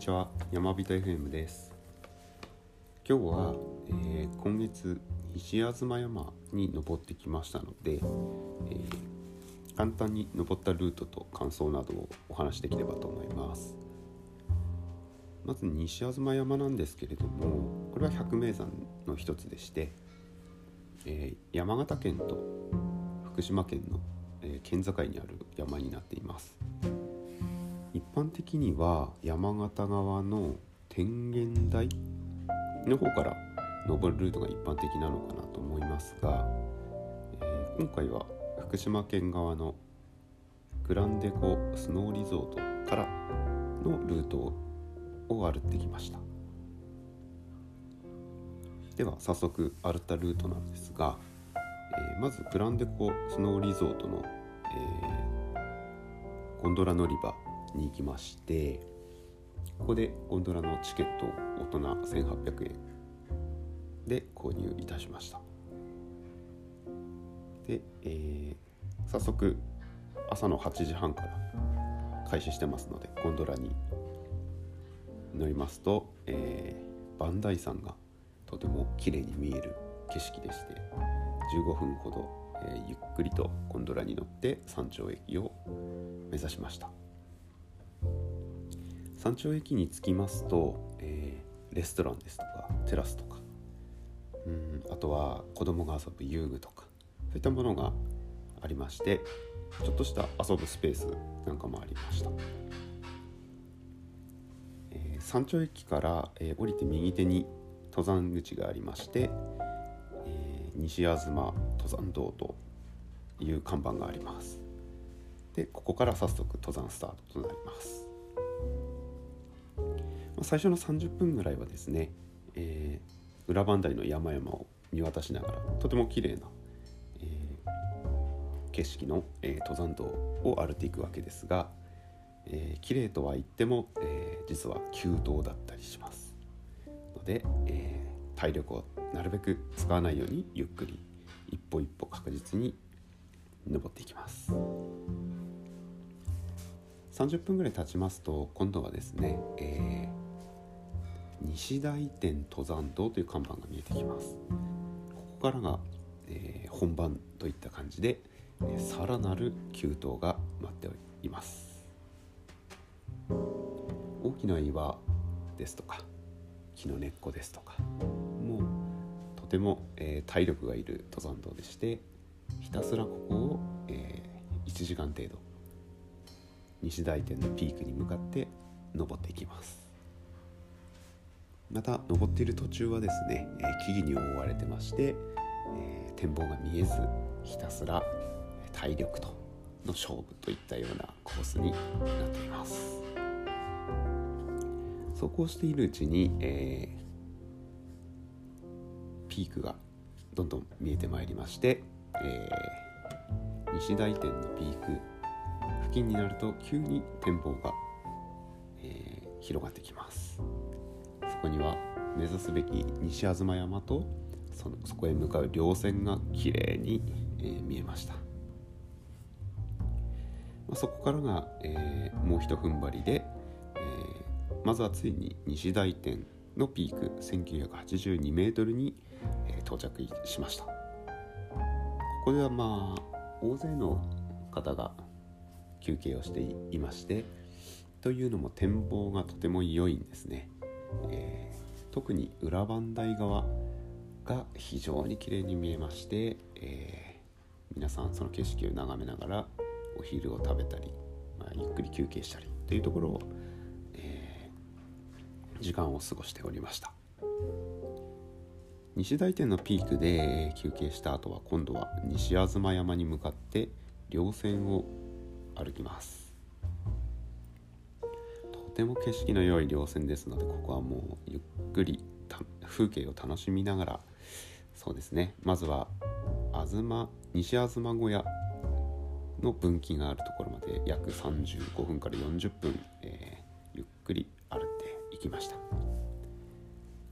ちは山人 FM です。今日は、えー、今月西東山に登ってきましたので、えー、簡単に登ったルートと感想などをお話しできればと思います。まず西東山なんですけれどもこれは百名山の一つでして、えー、山形県と福島県の、え県境にある山になっています。一般的には山形側の天元台の方から登るルートが一般的なのかなと思いますが、えー、今回は福島県側のグランデコスノーリゾートからのルートを歩ってきました。では早速歩ったルートなんですが、えー、まずグランデコスノーリゾートの、えー、ゴンドラ乗り場に行きましてここでゴンドラのチケットを大人1800円で購入いたしました。で、えー、早速朝の8時半から開始してますのでゴンドラに乗りますと、えー、磐梯山がとても綺麗に見える景色でして15分ほど、えー、ゆっくりとゴンドラに乗って山頂駅を目指しました。山頂駅に着きますと、えー、レストランですとかテラスとかうんあとは子供が遊ぶ遊具とかそういったものがありましてちょっとした遊ぶスペースなんかもありました、えー、山頂駅から、えー、降りて右手に登山口がありまして、えー、西東登山道という看板があります。でここから早速登山スタートとなります。最初の30分ぐらいはですね、えー、裏磐梯の山々を見渡しながらとても綺麗な、えー、景色の、えー、登山道を歩いていくわけですが、えー、綺麗とは言っても、えー、実は急登だったりします。ので、えー、体力をなるべく使わないようにゆっくり一歩一歩確実に登っていきます。30分ぐらい経ちますと今度はですね、えー西大店登山道という看板が見えてきます。ここからが、えー、本番といった感じで、えー、さらなる急登が待っています。大きな岩ですとか木の根っこですとかもうとても、えー、体力がいる登山道でしてひたすらここを、えー、1時間程度西大店のピークに向かって登っていきます。また登っている途中はですね、え木々に覆われてまして、え展望が見えずひたすら体力との勝負といったようなコースになっています。そうこうしているうちに、えー、ピークがどんどん見えてまいりまして、えー、西大店のピーク付近になると急に展望が、えー、広がってきます。こには目指すべき西東山とそのそこへ向かう稜線が綺麗に、えー、見えました、まあ、そこからが、えー、もうひと踏ん張りで、えー、まずはついに西大店のピーク1982メートルに、え到着しました。ここではまあ大勢の方が休憩をしていましてというのも展望がとても良いんですね。えー、特に裏磐梯側が非常に綺麗に見えまして、えー、皆さんその景色を眺めながらお昼を食べたり、まあ、ゆっくり休憩したりというところを、えー、時間を過ごしておりました。西大店のピークで休憩した後は今度は西東山に向かって稜線を歩きます。ても景色の良い稜線ですのでここはもうゆっくり風景を楽しみながらそうですね。まずは東西東小屋の分岐があるところまで約35分から40分、えー、ゆっくり歩いていきました。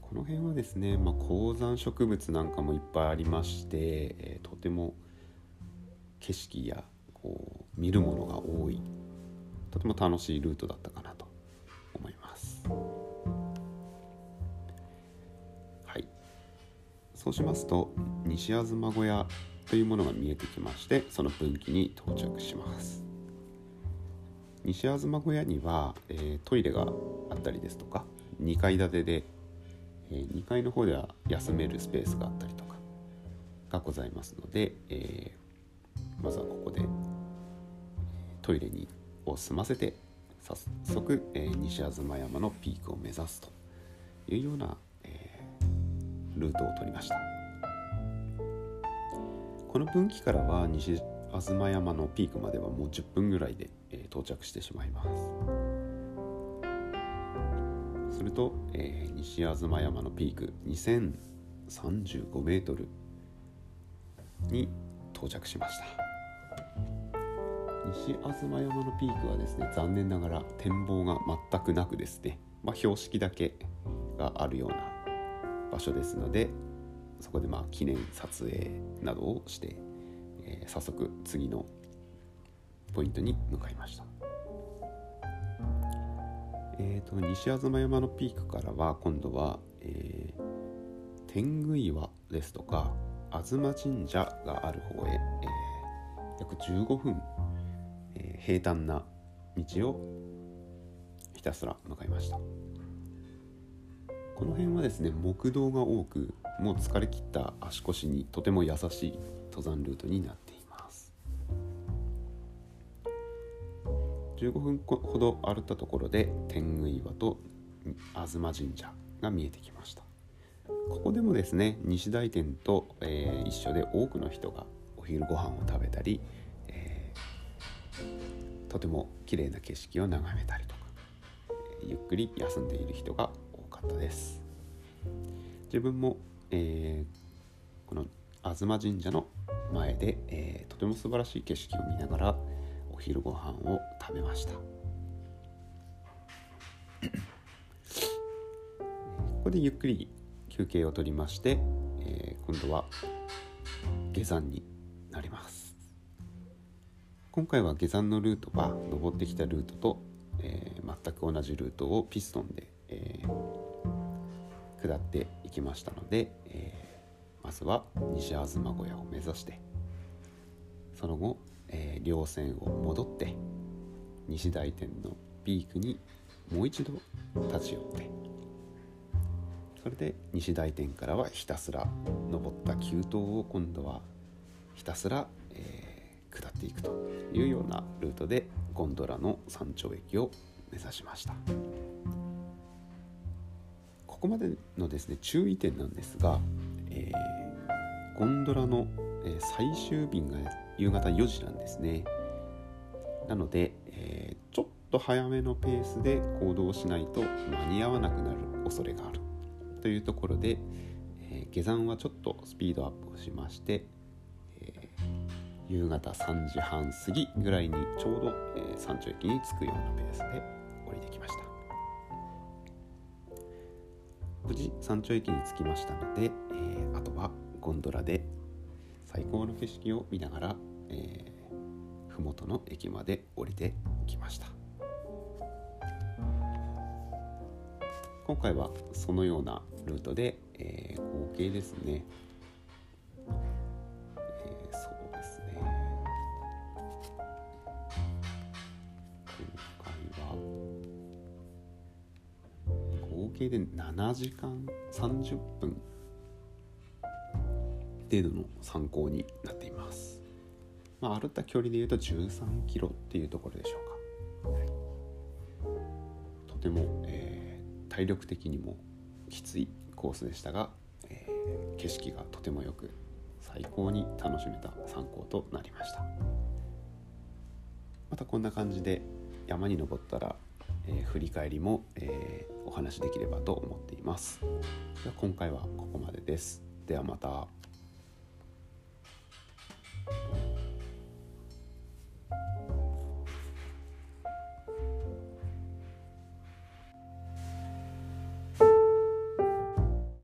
この辺はですね、まあ、高山植物なんかもいっぱいありまして、えー、とても景色やこう見るものが多い。とても楽しいルートだったかなはい。そうしますと西吾妻小屋というものが見えてきましてその分岐に到着します。西吾妻小屋には、えー、トイレがあったりですとか2階建てで、えー、2階の方では休めるスペースがあったりとかがございますので、えー、まずはここでトイレにを済ませて早速、えー、西東山のピークを目指すというような、えー、ルートを取りました。この分岐からは西東山のピークまではもう10分ぐらいで、えー、到着してしまいます。すると、えー、西東山のピーク2035メートルに到着しました。西東山のピークはですね残念ながら展望が全くなくですね、まあ、標識だけがあるような場所ですのでそこでまあ記念撮影などをして、えー、早速次のポイントに向かいました。えーと、西東山のピークからは今度は、えー、天狗岩ですとか東神社がある方へ、えー、約15分平坦な道をひたすら向かいました。この辺はですね木道が多くもう疲れ切った足腰にとても優しい登山ルートになっています。15分ほど歩ったところで天狗岩と東神社が見えてきました。ここでもですね西大店と、えー、一緒で多くの人がお昼ご飯を食べたりとても綺麗な景色を眺めたりとかゆっくり休んでいる人が多かったです。自分も、えー、この東神社の前で、えー、とても素晴らしい景色を見ながらお昼ご飯を食べました。ここでゆっくり休憩をとりまして、えー、今度は下山になります。今回は下山のルートは登ってきたルートと、えー、全く同じルートをピストンで、えー、下っていきましたので、えー、まずは西東小屋を目指してその後、え稜線を戻って西大天のピークにもう一度立ち寄ってそれで西大天からはひたすら登った急登を今度はひたすら、えー下っていくというようなルートでゴンドラの山頂駅を目指しました。ここまでのですね注意点なんですが、えー、ゴンドラの、え最終便が夕方4時なんですね。なので、えー、ちょっと早めのペースで行動しないと間に合わなくなる恐れがあるというところで、えー、下山はちょっとスピードアップをしまして夕方3時半過ぎぐらいにちょうど、えー、山頂駅に着くようなペースで降りてきました。無事山頂駅に着きましたので、えー、あとはゴンドラで最高の景色を見ながら、えー、麓の駅まで降りてきました。今回はそのようなルートで、えー、合計ですね計で7時間30分程度の参考になっています。まあ、歩った距離でいうと13キロっていうところでしょうか。はい、とても、えー、体力的にもきついコースでしたが、えー、景色がとてもよく最高に楽しめた参考となりました。またこんな感じで山に登ったらえー、振り返りも、えー、お話しできればと思っています。では今回はここまでです。ではまた。